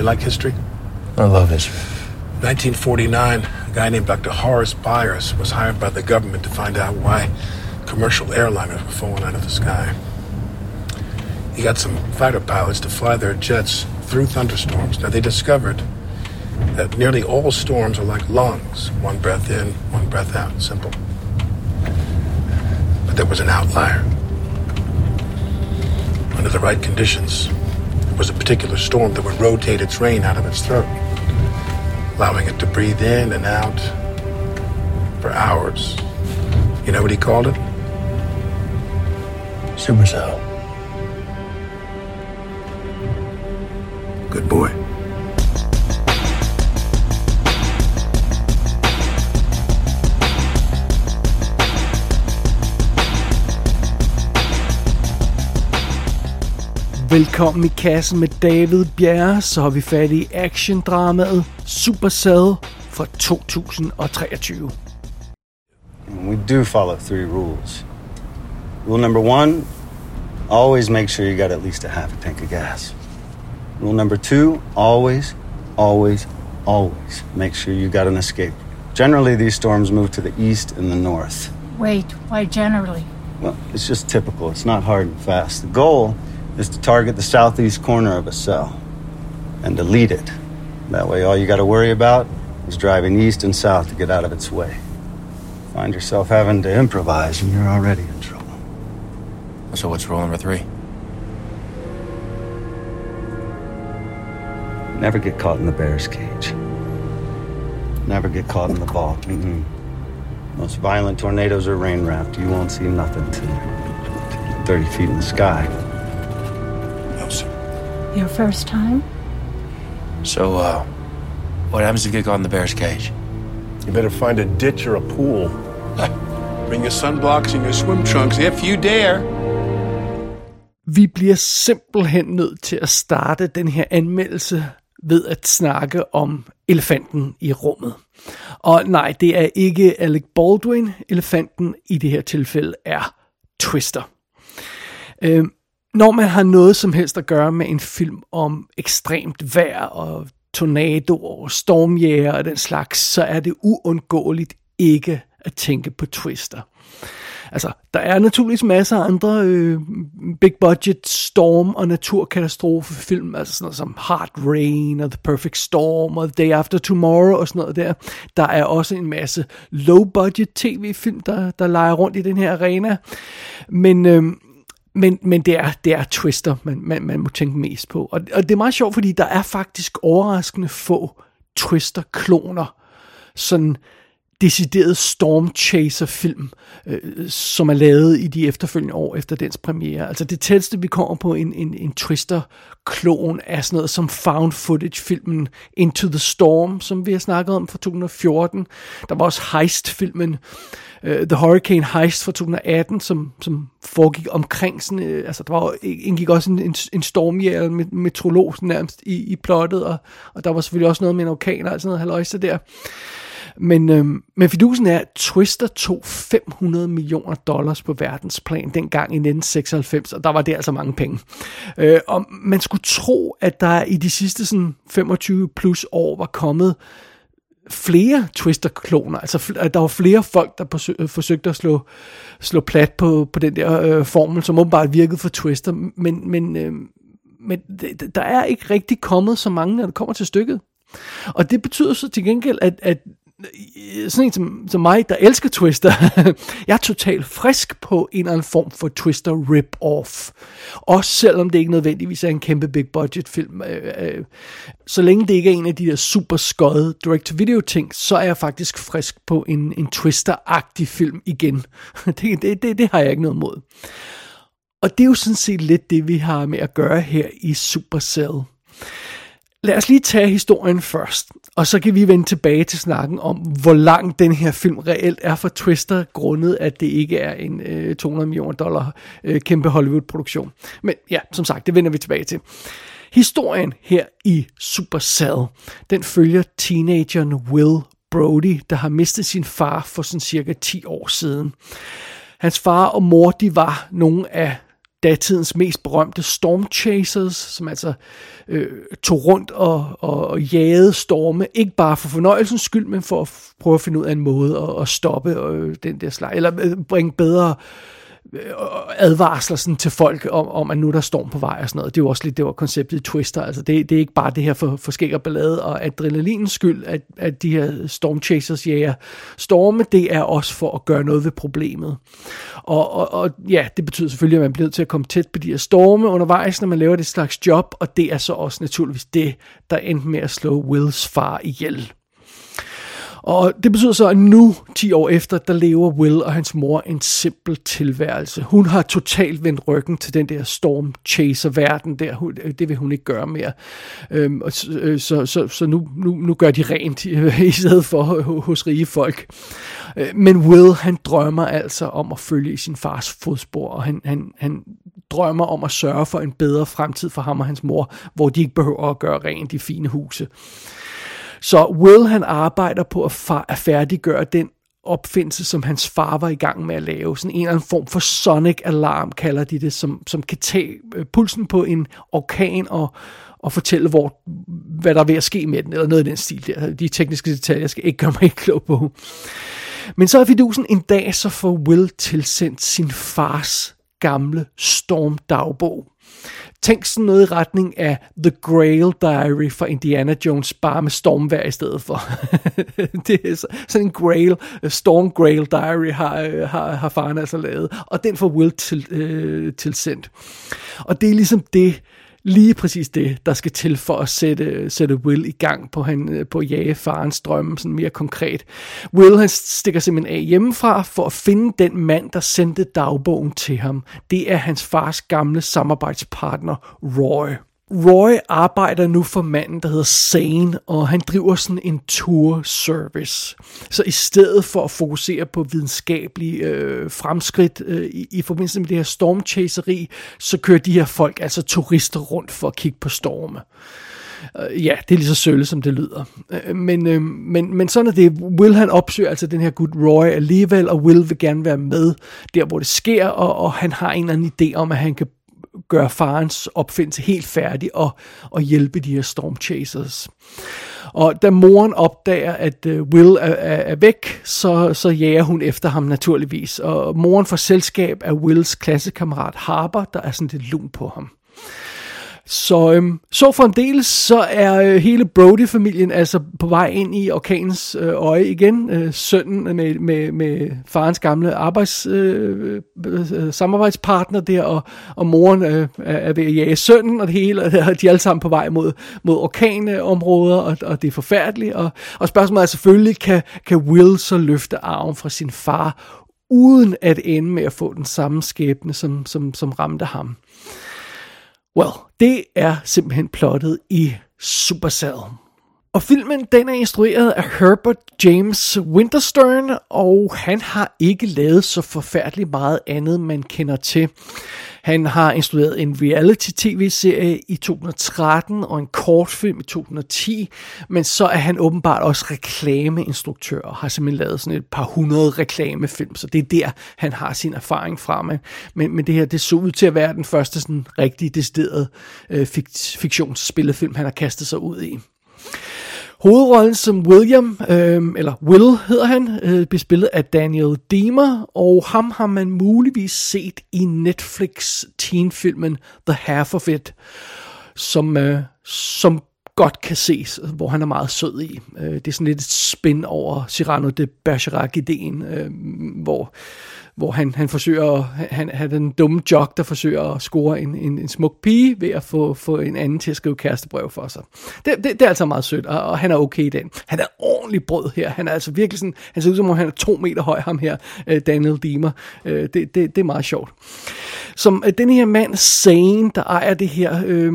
You like history? I love history. 1949, a guy named Dr. Horace Byers was hired by the government to find out why commercial airliners were falling out of the sky. He got some fighter pilots to fly their jets through thunderstorms. Now, they discovered that nearly all storms are like lungs one breath in, one breath out. Simple. But there was an outlier. Under the right conditions, was a particular storm that would rotate its rain out of its throat, allowing it to breathe in and out for hours. You know what he called it? Supercell. Velkommen i kassen med David Bjerre, så har vi fat i actiondramaet Supercell fra 2023. We do follow three rules. Rule number one always make sure you got at least a half a tank of gas. Rule number two always, always, always make sure you got an escape. Generally, these storms move to the east and the north. Wait, why generally? Well, it's just typical. It's not hard and fast. The goal is to target the southeast corner of a cell and delete it. That way, all you got to worry about is driving east and south to get out of its way. Find yourself having to improvise, and you're already in trouble. So what's rule number three? Never get caught in the bear's cage. Never get caught in the ball. Mm-mm. Most violent tornadoes are rain wrapped. You won't see nothing till 30 feet in the sky. Your first time? So, uh, what happens if you get caught in the bear's cage? You better find a ditch or a pool. Bring your sunblocks and your swim trunks if you dare. Vi bliver simpelthen nødt til at starte den her anmeldelse ved at snakke om elefanten i rummet. Og nej, det er ikke Alec Baldwin. Elefanten i det her tilfælde er Twister. Øh, når man har noget som helst at gøre med en film om ekstremt vejr og tornadoer og stormjæger og den slags, så er det uundgåeligt ikke at tænke på Twister. Altså, der er naturligvis masser af andre øh, big budget storm- og naturkatastrofefilm, altså sådan noget som Hard Rain og The Perfect Storm og The Day After Tomorrow og sådan noget der. Der er også en masse low budget tv-film, der, der leger rundt i den her arena. Men... Øh, men, men det, er, det er Twister, man, man, man må tænke mest på. Og, og det er meget sjovt, fordi der er faktisk overraskende få Twister-kloner. Sådan decideret Storm Chaser film, øh, som er lavet i de efterfølgende år efter dens premiere. Altså det tætteste vi kommer på en, en, en Twister-klon er sådan noget som found footage-filmen Into the Storm, som vi har snakket om fra 2014. Der var også Heist-filmen øh, The Hurricane Heist fra 2018, som, som foregik omkring sådan, øh, altså der var, indgik også en, en, en stormjæl med metrolog nærmest i, i plottet, og, og der var selvfølgelig også noget med en orkan og sådan noget haløjse der. Men, øh, men fidusen er, at Twister tog 500 millioner dollars på verdensplan dengang i 1996, og der var det altså mange penge. Øh, og man skulle tro, at der i de sidste sådan 25 plus år var kommet flere Twister-kloner. Altså, at der var flere folk, der forsøg, øh, forsøgte at slå, slå plat på, på den der øh, formel, som åbenbart virkede for Twister. Men, men, øh, men der er ikke rigtig kommet så mange, når det kommer til stykket. Og det betyder så til gengæld, at, at Øh, sådan en som, som mig, der elsker Twister, jeg er totalt frisk på en eller anden form for Twister rip-off. Også selvom det ikke nødvendigvis er en kæmpe big budget film. Øh, øh, så længe det ikke er en af de der super skøde direct-to-video ting, så er jeg faktisk frisk på en, en Twister-agtig film igen. det, det, det, det har jeg ikke noget mod. Og det er jo sådan set lidt det, vi har med at gøre her i Supercell. Lad os lige tage historien først, og så kan vi vende tilbage til snakken om, hvor lang den her film reelt er for Twister, grundet at det ikke er en øh, 200 millioner dollar øh, kæmpe Hollywood-produktion. Men ja, som sagt, det vender vi tilbage til. Historien her i Supercell, den følger teenageren Will Brody, der har mistet sin far for sådan cirka 10 år siden. Hans far og mor, de var nogle af datidens mest berømte stormchasers, som altså øh, tog rundt og, og, og jagede storme, ikke bare for fornøjelsens skyld, men for at prøve at finde ud af en måde at, at stoppe øh, den der slag, eller øh, bringe bedre øh, advarsler sådan til folk om, om, at nu er der storm på vej og sådan noget. Det er jo også lidt, det var konceptet i Twister. Altså det, det er ikke bare det her for, for skæg og ballade og adrenalinens skyld, at, at de her stormchasers jager storme, det er også for at gøre noget ved problemet. Og, og, og ja, det betyder selvfølgelig, at man bliver nødt til at komme tæt på de her storme undervejs, når man laver det slags job, og det er så også naturligvis det, der endte med at slå Wills far ihjel. Og det betyder så, at nu, 10 år efter, der lever Will og hans mor en simpel tilværelse. Hun har totalt vendt ryggen til den der storm chaser verden der. Øh, det vil hun ikke gøre mere. Øhm, og så, øh, så, så, så nu, nu, nu gør de rent øh, i stedet for hos rige folk. Men Will, han drømmer altså om at følge i sin fars fodspor, og han, han, han drømmer om at sørge for en bedre fremtid for ham og hans mor, hvor de ikke behøver at gøre rent i fine huse. Så Will han arbejder på at, fa- at færdiggøre den opfindelse, som hans far var i gang med at lave. Sådan en eller anden form for sonic alarm, kalder de det, som, som kan tage øh, pulsen på en orkan og, og fortælle, hvor, hvad der er ved at ske med den, eller noget i den stil der. De tekniske detaljer skal ikke gøre mig ikke klog på. Men så er fidusen en dag, så får Will tilsendt sin fars gamle stormdagbog. Tænk sådan noget i retning af The Grail Diary fra Indiana Jones, bare med stormvær i stedet for. det er sådan en Grail, øh, Storm Grail Diary har, øh, har, har faren altså lavet, og den får Will til, øh, tilsendt. Og det er ligesom det, lige præcis det, der skal til for at sætte, sætte Will i gang på, han, øh, på at jage farens drømme sådan mere konkret. Will han stikker simpelthen af hjemmefra for at finde den mand, der sendte dagbogen til ham. Det er hans fars gamle samarbejdspartner, Roy. Roy arbejder nu for manden, der hedder Sane, og han driver sådan en tour service. Så i stedet for at fokusere på videnskabelige øh, fremskridt øh, i, i forbindelse med det her stormchaseri, så kører de her folk altså turister rundt for at kigge på storme. Øh, ja, det er lige så sølle, som det lyder. Øh, men, øh, men, men sådan er det. Will han opsøger altså den her good Roy alligevel, og Will vil gerne være med der, hvor det sker, og, og han har en eller anden idé om, at han kan gøre farens opfindelse helt færdig og, og hjælpe de her storm chasers. Og da moren opdager, at øh, Will er, er, er væk, så, så jager hun efter ham naturligvis. Og moren får selskab af Wills klassekammerat Harper, der er sådan lidt lun på ham. Så, øhm, så fremdeles så er øh, hele Brody-familien altså på vej ind i orkanens øh, øje igen. Øh, sønnen med, med, med farens gamle arbejds, øh, øh, samarbejdspartner der, og, og moren øh, er ved at jage sønnen, og det hele, og de er alle sammen på vej mod, mod orkanområder, og, og det er forfærdeligt. Og, og spørgsmålet er selvfølgelig, kan, kan Will så løfte arven fra sin far, uden at ende med at få den samme skæbne, som, som, som ramte ham. Well, det er simpelthen plottet i Supercell. Og filmen den er instrueret af Herbert James Winterstern, og han har ikke lavet så forfærdeligt meget andet, man kender til. Han har instrueret en reality-tv-serie i 2013 og en kortfilm i 2010, men så er han åbenbart også reklameinstruktør og har simpelthen lavet sådan et par hundrede reklamefilm, så det er der, han har sin erfaring fra. Men, men, men det her, det så ud til at være den første sådan rigtig deciderede øh, fiktionsspillefilm, han har kastet sig ud i. Hovedrollen som William, øh, eller Will hedder han, øh, bliver spillet af Daniel Deemer, og ham har man muligvis set i Netflix teenfilmen The Half of It, som, øh, som godt kan ses, hvor han er meget sød i. Øh, det er sådan lidt et spin over Cyrano de Bergerac-ideen, øh, hvor hvor han, han forsøger, han, han er den dumme jock, der forsøger at score en, en, en smuk pige ved at få, få en anden til at skrive kærestebrev for sig. Det, det, det er altså meget sødt, og, og han er okay i den. Han er ordentlig brød her. Han er altså virkelig sådan, han ser ud som om han er to meter høj, ham her, øh, Daniel Deemer. Øh, det, det, det er meget sjovt. Som øh, den her mand, Zane, der ejer det her øh,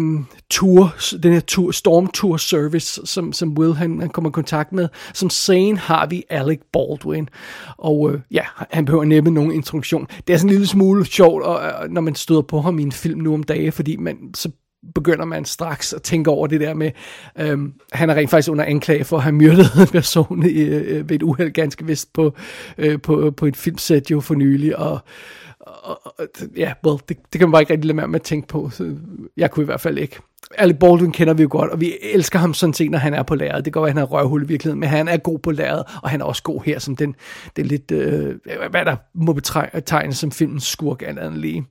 tour, den her tour, Storm Tour Service, som, som Will han, han kommer i kontakt med. Som Zane har vi Alec Baldwin. Og øh, ja, han behøver næppe nogen introduktion. Det er sådan en lille smule sjovt, og, øh, når man støder på ham i en film nu om dage, fordi man så begynder man straks at tænke over det der med, øhm, han er rent faktisk under anklage for at have myrdet en person i, øh, øh ved et uheld ganske vist på, øh, på, på et filmsæt jo for nylig, og og, og, ja, well, det, det kan man bare ikke rigtig lade være med at tænke på. Så jeg kunne i hvert fald ikke. Alec Baldwin kender vi jo godt, og vi elsker ham sådan set, når han er på lærredet. Det går, at han er røvhul i virkeligheden, men han er god på lærredet, og han er også god her, som den, den lidt, øh, hvad der må betegnes som filmens skurk, alt andet lige.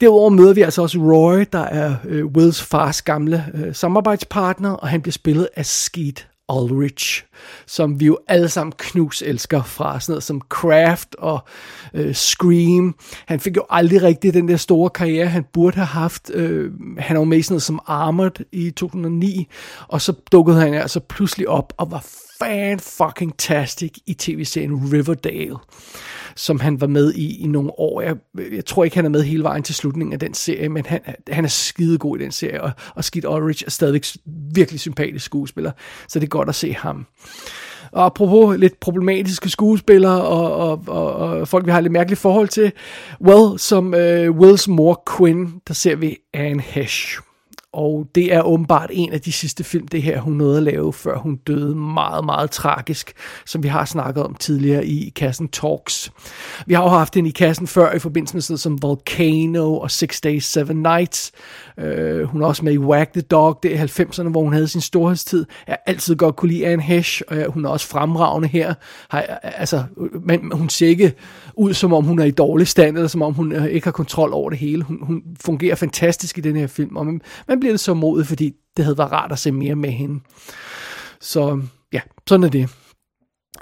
Derudover møder vi altså også Roy, der er øh, Wills fars gamle øh, samarbejdspartner, og han bliver spillet af Skeet Ulrich, som vi jo alle sammen knus elsker fra sådan noget som Craft og øh, Scream. Han fik jo aldrig rigtig den der store karriere, han burde have haft. Øh, han var med i sådan noget som Armored i 2009, og så dukkede han altså pludselig op og var fan-fucking-tastic i tv-serien Riverdale som han var med i i nogle år. Jeg, jeg tror ikke, han er med hele vejen til slutningen af den serie, men han, han er skidegod i den serie, og, og Skid Ulrich er stadigvæk virkelig sympatisk skuespiller, så det er godt at se ham. Og apropos lidt problematiske skuespillere og, og, og, og folk, vi har lidt mærkeligt forhold til. Well, som øh, Wills mor Quinn, der ser vi Anne Hesh. Og det er åbenbart en af de sidste film, det her hun nåede at lave, før hun døde meget, meget tragisk, som vi har snakket om tidligere i Kassen Talks. Vi har jo haft den i kassen før i forbindelse med sådan som Volcano og Six Days, Seven Nights. Øh, hun er også med i Wag the Dog, det er 90'erne, hvor hun havde sin storhedstid. Jeg har altid godt kunne lide Anne Hesh, og hun er også fremragende her. Har, altså, men hun ser ikke ud, som om hun er i dårlig stand, eller som om hun øh, ikke har kontrol over det hele. Hun, hun fungerer fantastisk i den her film, og man, man bliver det så modet, fordi det havde været rart at se mere med hende. Så ja, sådan er det.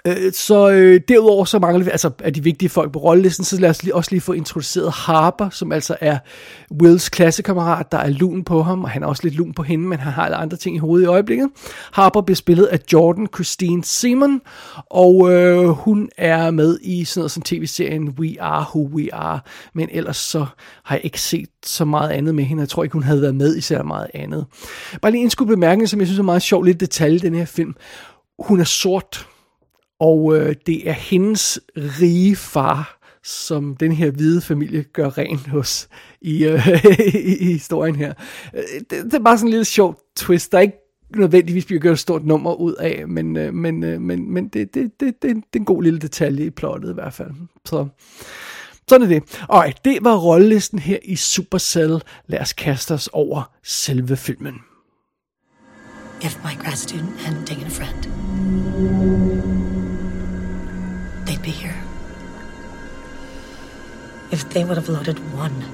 Øh, så øh, derudover så mangler vi, altså af de vigtige folk på rollelisten, så lad os lige, også lige få introduceret Harper, som altså er Wills klassekammerat, der er lun på ham, og han er også lidt lun på hende, men han har alle andre ting i hovedet i øjeblikket. Harper bliver spillet af Jordan Christine Simon, og øh, hun er med i sådan noget som tv-serien We Are Who We Are, men ellers så har jeg ikke set så meget andet med hende. Jeg tror ikke, hun havde været med i så meget andet. Bare lige en skulle bemærkning, som jeg synes er meget sjov, lidt detalje i den her film. Hun er sort, og øh, det er hendes rige far, som den her hvide familie gør ren hos i, øh, i, i historien her. Øh, det, det er bare sådan en lille sjov twist. Der er ikke nødvendigvis bliver gjort et stort nummer ud af, men, øh, men, øh, men, men det, det, det, det, det er en god lille detalje i plottet i hvert fald. Så sådan er det. Og det var rollelisten her i Supercell. Lad os kaste os over selve filmen. If my grad student hadn't taken a friend. They'd be here. If they would have loaded one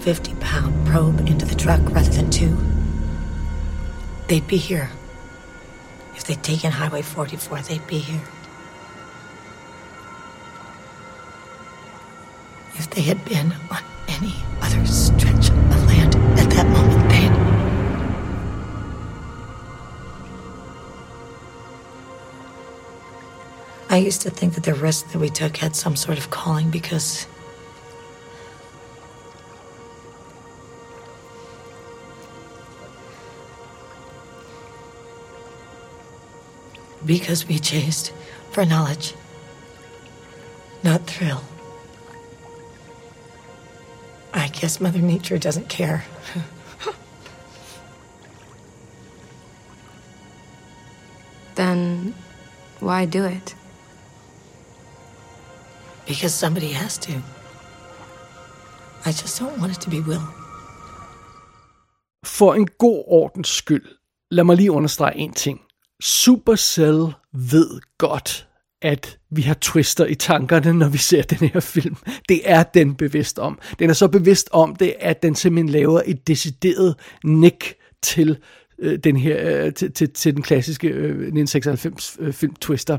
50 pound probe into the truck rather than two, they'd be here. If they'd taken Highway 44, they'd be here. If they had been on any other stretch I used to think that the risk that we took had some sort of calling because. Because we chased for knowledge, not thrill. I guess Mother Nature doesn't care. then why do it? Because somebody has to. I just don't want it to be Will. For en god ordens skyld, lad mig lige understrege en ting. Supercell ved godt, at vi har twister i tankerne, når vi ser den her film. Det er den bevidst om. Den er så bevidst om det, at den simpelthen laver et decideret nick til øh, den her, øh, til, til, til den klassiske øh, 1996-film øh, Twister.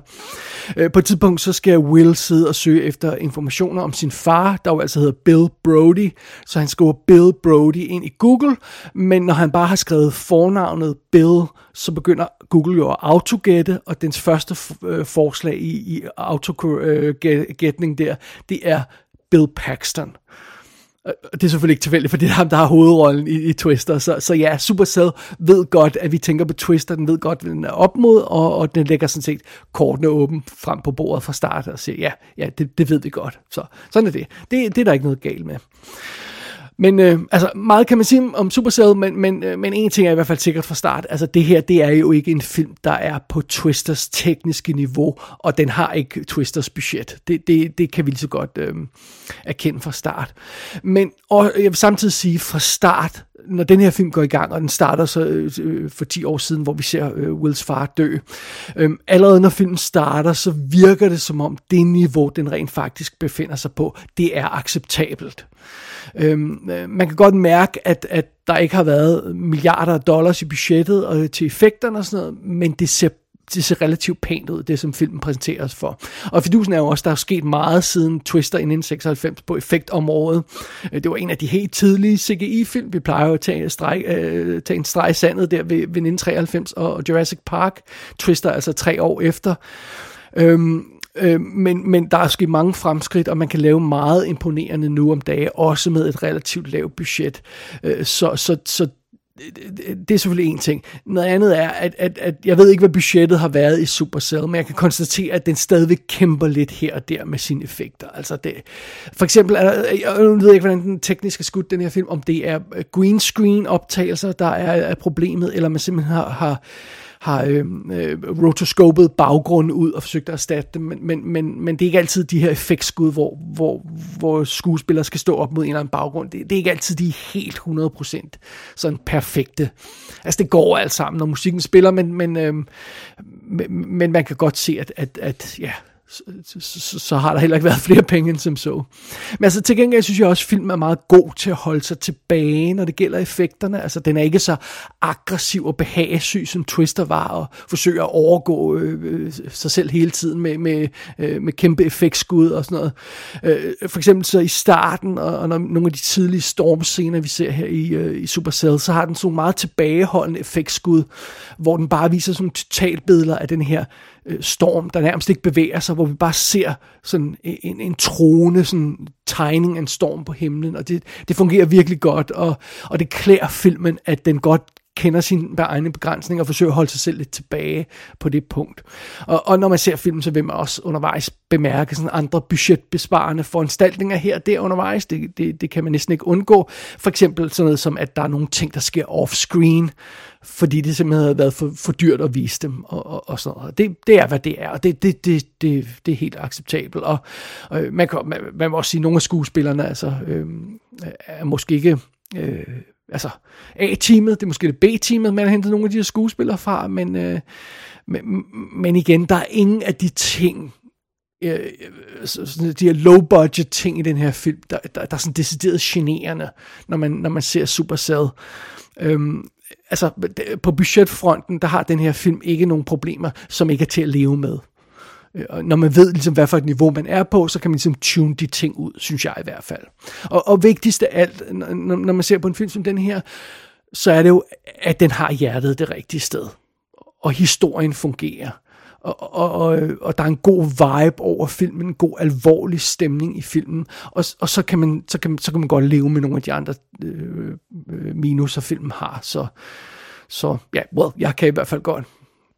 Øh, på et tidspunkt så skal Will sidde og søge efter informationer om sin far, der jo altså hedder Bill Brody, så han skriver Bill Brody ind i Google, men når han bare har skrevet fornavnet Bill, så begynder Google jo at autogætte, og dens første øh, forslag i, i autogætning øh, der, det er Bill Paxton. Det er selvfølgelig ikke tilfældigt, for det er ham, der har hovedrollen i, i Twister. Så, så ja, Supercell ved godt, at vi tænker på Twister. Den ved godt, hvad den er op mod, og, og den lægger sådan set kortene åben frem på bordet fra start og siger, ja, ja det, det ved vi godt. Så sådan er det. det. Det er der ikke noget galt med. Men øh, altså, meget kan man sige om Supercell, men, men, øh, men en ting er i hvert fald sikkert fra start. Altså, det her, det er jo ikke en film, der er på Twisters tekniske niveau, og den har ikke Twisters budget. Det, det, det kan vi lige så godt øh, erkende fra start. Men og jeg vil samtidig sige, fra start, når den her film går i gang, og den starter så øh, øh for 10 år siden, hvor vi ser øh, Wills far dø, øh, allerede når filmen starter, så virker det som om det niveau, den rent faktisk befinder sig på, det er acceptabelt. Øhm, øh, man kan godt mærke, at, at der ikke har været milliarder af dollars i budgettet og til effekterne og sådan noget, men det ser det ser relativt pænt ud, det som filmen præsenteres for. Og fidusen er jo også, der er sket meget siden Twister i 1996 på effektområdet. Øh, det var en af de helt tidlige CGI-film. Vi plejer jo at tage, streg, øh, tage en streg i sandet der ved, ved 1993 og Jurassic Park. Twister altså tre år efter. Øhm, Øh, men, men der er sket mange fremskridt, og man kan lave meget imponerende nu om dagen, også med et relativt lavt budget. Øh, så, så, så det er selvfølgelig en ting. Noget andet er, at, at, at jeg ved ikke, hvad budgettet har været i Supercell, men jeg kan konstatere, at den stadigvæk kæmper lidt her og der med sine effekter. Altså det, for eksempel, er der, jeg ved ikke, hvordan den tekniske skud den her film, om det er green screen optagelser, der er, er problemet, eller man simpelthen har, har har øh, øh, rotoscopet baggrund ud og forsøgt at erstatte dem, men, men, men, men det er ikke altid de her effektskud, hvor, hvor, hvor skuespillere skal stå op mod en eller anden baggrund. Det, det er ikke altid de helt 100% sådan perfekte. Altså det går alt sammen, når musikken spiller, men, men, øh, men, men man kan godt se, at, at, at ja, så, så, så har der heller ikke været flere penge end som så. Men altså til gengæld synes jeg også, at filmen er meget god til at holde sig tilbage, når det gælder effekterne. Altså den er ikke så aggressiv og behagesyg, som Twister var, og forsøger at overgå øh, sig selv hele tiden med, med, øh, med kæmpe effektskud og sådan noget. Øh, for eksempel så i starten, og, og når nogle af de tidlige stormscener, vi ser her i, øh, i Supercell, så har den sådan meget tilbageholdende effektskud, hvor den bare viser sådan totalbilleder af den her øh, storm, der nærmest ikke bevæger sig, hvor vi bare ser sådan en, en trone sådan tegning af en storm på himlen, og det, det fungerer virkelig godt, og, og det klæder filmen, at den godt kender sine egne begrænsninger og forsøger at holde sig selv lidt tilbage på det punkt. Og, og når man ser filmen, så vil man også undervejs bemærke sådan andre budgetbesparende foranstaltninger her og der undervejs. Det, det, det kan man næsten ikke undgå. For eksempel sådan noget som, at der er nogle ting, der sker off-screen, fordi det simpelthen havde været for, for dyrt at vise dem og, og, og sådan noget. Det, det er, hvad det er, og det, det, det, det, det er helt acceptabelt. Og, og man, kan, man, man må også sige, at nogle af skuespillerne altså, øh, er måske ikke... Øh, altså A-teamet, det er måske det B-teamet, man har hentet nogle af de her skuespillere fra, men, øh, men, men igen, der er ingen af de ting, øh, sådan de her low-budget ting i den her film, der, der, der er sådan decideret generende, når man, når man ser Supercell. Øhm, altså, på budgetfronten, der har den her film ikke nogen problemer, som ikke er til at leve med. Øh, og når man ved, ligesom, hvad for et niveau man er på, så kan man ligesom tune de ting ud, synes jeg i hvert fald. Og, og vigtigst af alt, når, når man ser på en film som den her, så er det jo, at den har hjertet det rigtige sted. Og historien fungerer. Og, og, og, og der er en god vibe over filmen, en god alvorlig stemning i filmen, og, og så, kan man, så, kan, så kan man godt leve med nogle af de andre øh, øh minuser, filmen har. Så, så ja, well, jeg kan i hvert fald godt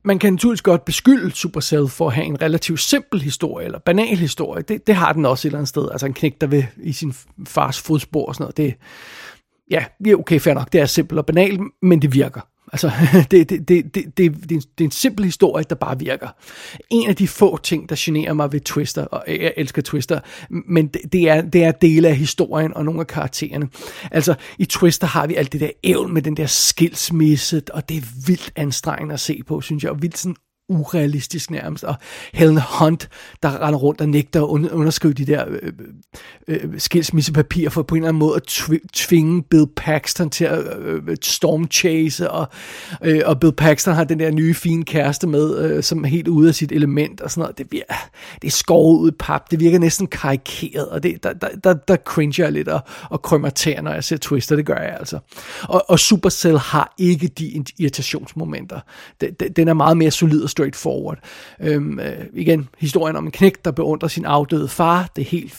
man kan naturligvis godt beskylde Supercell for at have en relativt simpel historie, eller banal historie. Det, det har den også et eller andet sted. Altså en knæk, der vil i sin fars fodspor og sådan noget. Det, ja, okay, fair nok, det er simpelt og banalt, men det virker. Altså, det, det, det, det, det, det, er en simpel historie, der bare virker. En af de få ting, der generer mig ved Twister, og jeg elsker Twister, men det, det, er, det er dele af historien og nogle af karaktererne. Altså, i Twister har vi alt det der ævl med den der skilsmisse, og det er vildt anstrengende at se på, synes jeg, og vildt sådan urealistisk nærmest, og Helen Hunt, der render rundt og nægter at underskrive de der øh, øh, øh, skilsmissepapirer for på en eller anden måde at tvinge Bill Paxton til at øh, øh, stormchase, og, øh, og Bill Paxton har den der nye fine kæreste med, øh, som er helt ude af sit element og sådan noget. Det, bliver, det er skåret ud i pap, det virker næsten karikeret, og det, der, der, der, der cringer jeg lidt og, og krømmer tæer, når jeg ser Twister, det gør jeg altså. Og, og Supercell har ikke de irritationsmomenter. Den, den er meget mere solid og straightforward. Øhm, øh, igen, historien om en knægt, der beundrer sin afdøde far, det er helt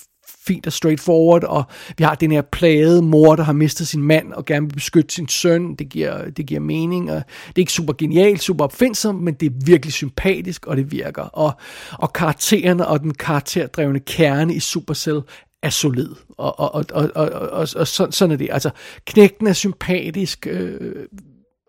fint og straightforward, og vi har den her plagede mor, der har mistet sin mand og gerne vil beskytte sin søn. Det giver, det giver mening, og det er ikke super genialt, super opfindsomt, men det er virkelig sympatisk, og det virker. Og, og karaktererne og den karakterdrevne kerne i Supercell er solid. Og, og, og, og, og, og, og sådan, sådan er det. Altså, knægten er sympatisk, øh,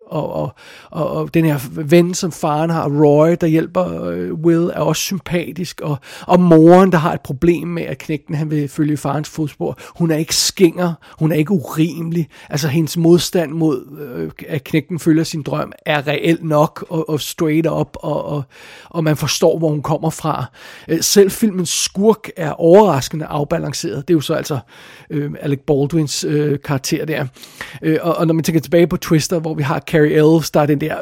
og, og, og, og den her ven, som faren har, Roy, der hjælper øh, Will, er også sympatisk, og, og moren, der har et problem med, at knægten han vil følge farens fodspor, hun er ikke skinger, hun er ikke urimelig, altså hendes modstand mod, øh, at knægten følger sin drøm, er reelt nok, og, og straight up, og, og, og man forstår, hvor hun kommer fra. Øh, selv filmens skurk er overraskende afbalanceret, det er jo så altså øh, Alec Baldwins øh, karakter der, øh, og, og når man tænker tilbage på Twister, hvor vi har Carrie Elves, der er den der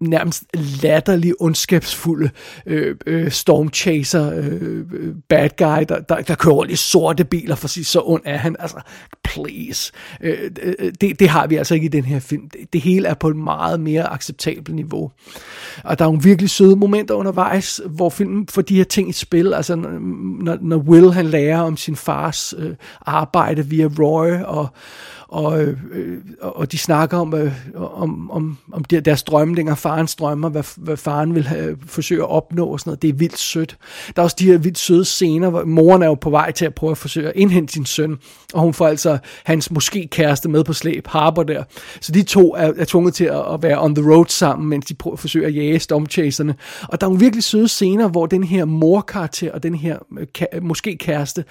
nærmest latterlig, ondskabsfulde øh, øh, stormchaser, øh, øh, bad guy, der, der, der kører rundt i sorte biler, for sig så ond er han. Altså, please. Øh, øh, det, det har vi altså ikke i den her film. Det, det hele er på et meget mere acceptabelt niveau. Og der er nogle virkelig søde momenter undervejs, hvor filmen får de her ting i spil. Altså, når, når Will han lærer om sin fars øh, arbejde via Roy, og og, øh, øh, og de snakker om, øh, om, om, om deres drømme, farens drømmer, hvad, hvad faren vil have, forsøge at opnå og sådan noget. Det er vildt sødt. Der er også de her vildt søde scener, hvor moren er jo på vej til at prøve at forsøge at indhente sin søn, og hun får altså hans måske kæreste med på slæb, Harper der. Så de to er, er tvunget til at, at være on the road sammen, mens de prøver at forsøge at jage stormchaserne. Og der er nogle virkelig søde scener, hvor den her morkarakter og den her øh, måske kæreste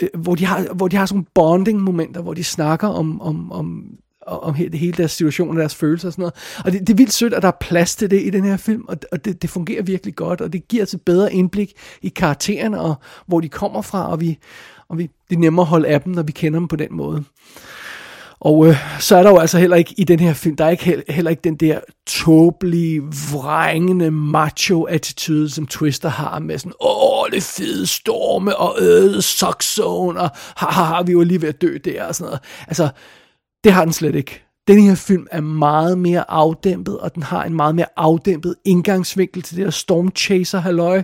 Øh, hvor, de har, hvor de har sådan bonding-momenter, hvor de snakker om, om, om, om hele, hele deres situation og deres følelser og sådan noget. Og det, det er vildt sødt, at der er plads til det i den her film, og, og det, det fungerer virkelig godt, og det giver os et bedre indblik i karaktererne, og hvor de kommer fra, og, vi, og vi, det er nemmere at holde af dem, når vi kender dem på den måde. Og øh, så er der jo altså heller ikke i den her film, der er ikke heller ikke den der tåbelige, vrængende macho-attitude, som Twister har med sådan, åh, det fede storme, og øde suckzone, og haha, vi var lige ved at dø der, og sådan noget. Altså, det har den slet ikke. Den her film er meget mere afdæmpet, og den har en meget mere afdæmpet indgangsvinkel til det der stormchaser halløj.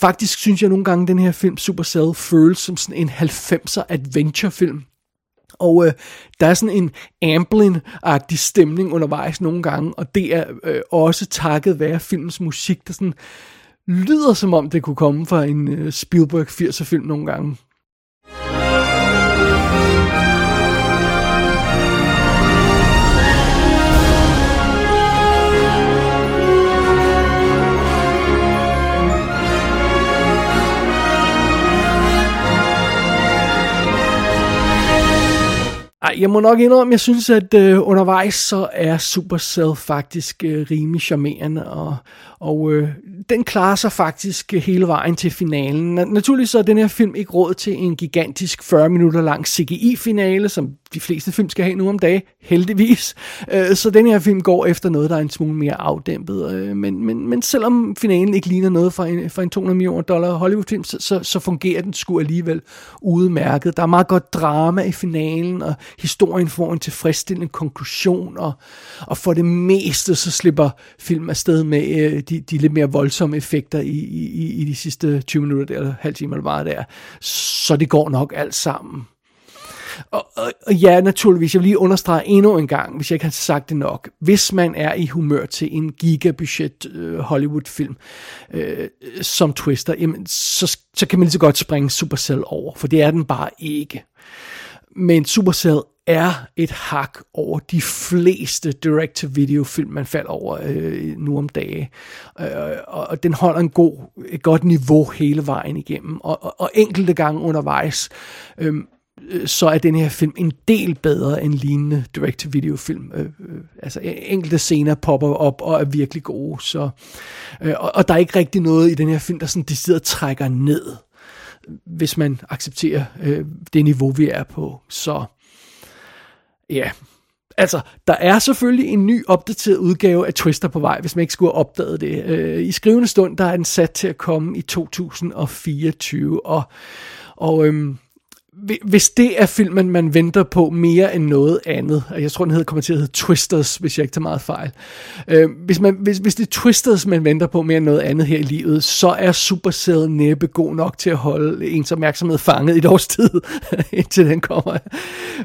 Faktisk synes jeg nogle gange, at den her film, Supercell, føles som sådan en 90'er adventure-film. Og øh, der er sådan en Amblin-agtig stemning undervejs nogle gange, og det er øh, også takket være filmens musik, der sådan lyder som om det kunne komme fra en øh, Spielberg 80'er film nogle gange. Ej, jeg må nok indrømme, jeg synes, at øh, undervejs så er Supercell faktisk øh, rimelig charmerende, og, og øh, den klarer sig faktisk øh, hele vejen til finalen. Naturligvis så er den her film ikke råd til en gigantisk 40 minutter lang CGI-finale, som de fleste film skal have nu om dagen, heldigvis. Øh, så den her film går efter noget, der er en smule mere afdæmpet. Øh, men, men, men selvom finalen ikke ligner noget for en, for en 200 millioner dollar Hollywood-film, så, så, så fungerer den sgu alligevel udmærket. Der er meget godt drama i finalen, og historien får en tilfredsstillende konklusion, og, og for det meste så slipper film afsted med øh, de, de lidt mere voldsomme effekter i, i, i de sidste 20 minutter, der, eller halv time eller meget der. Så det går nok alt sammen. Og, og, og ja, naturligvis, jeg vil lige understrege endnu en gang, hvis jeg ikke har sagt det nok. Hvis man er i humør til en gigabudget øh, Hollywood-film øh, som Twister, jamen, så, så kan man lige så godt springe Supercell over, for det er den bare ikke. Men Supercell er et hak over de fleste direct-to-video-film, man falder over øh, nu om dage. Øh, og den holder en god, et godt niveau hele vejen igennem. Og, og, og enkelte gange undervejs, øh, Øh, så er den her film en del bedre end lignende direct-to-video-film. Øh, øh, altså enkelte scener popper op og er virkelig gode. Så, øh, og, og der er ikke rigtig noget i den her film, der sådan decideret trækker ned, hvis man accepterer øh, det niveau, vi er på. Så ja, Altså, der er selvfølgelig en ny opdateret udgave af Twister på vej, hvis man ikke skulle have opdaget det. Øh, I skrivende stund, der er den sat til at komme i 2024, og, og øhm, hvis det er filmen, man venter på mere end noget andet, og jeg tror, den hedder, kommer til at hedde Twisters, hvis jeg ikke tager meget fejl. Øh, hvis, man, hvis, hvis det er Twisters, man venter på mere end noget andet her i livet, så er Supercell næppe god nok til at holde ens opmærksomhed fanget i et års tid, indtil den kommer.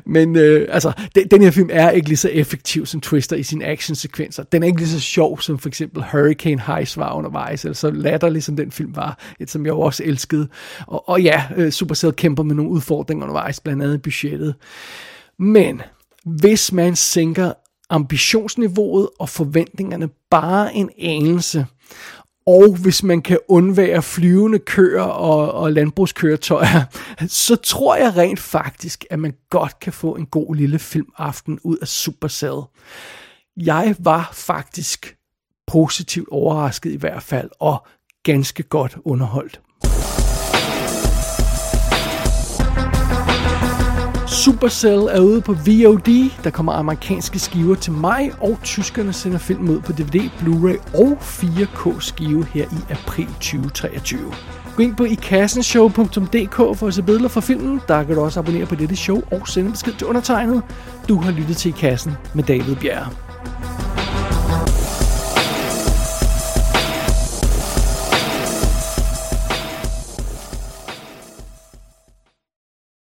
Men øh, altså, den, den her film er ikke lige så effektiv som Twister i sine actionsekvenser. Den er ikke lige så sjov som for eksempel Hurricane Heist var undervejs, eller så latterlig som den film var, et som jeg også elskede. Og, og ja, øh, Supercell kæmper med nogle udfordringer udfordringer undervejs, blandt andet budgettet. Men hvis man sænker ambitionsniveauet og forventningerne bare en anelse, og hvis man kan undvære flyvende køer og, og landbrugskøretøjer, så tror jeg rent faktisk, at man godt kan få en god lille filmaften ud af Supercell. Jeg var faktisk positivt overrasket i hvert fald, og ganske godt underholdt. Supercell er ude på VOD. Der kommer amerikanske skiver til mig, og tyskerne sender film ud på DVD, Blu-ray og 4K skive her i april 2023. Gå ind på ikassenshow.dk for at se billeder fra filmen. Der kan du også abonnere på dette show og sende besked til undertegnet. Du har lyttet til I Kassen med David Bjerre.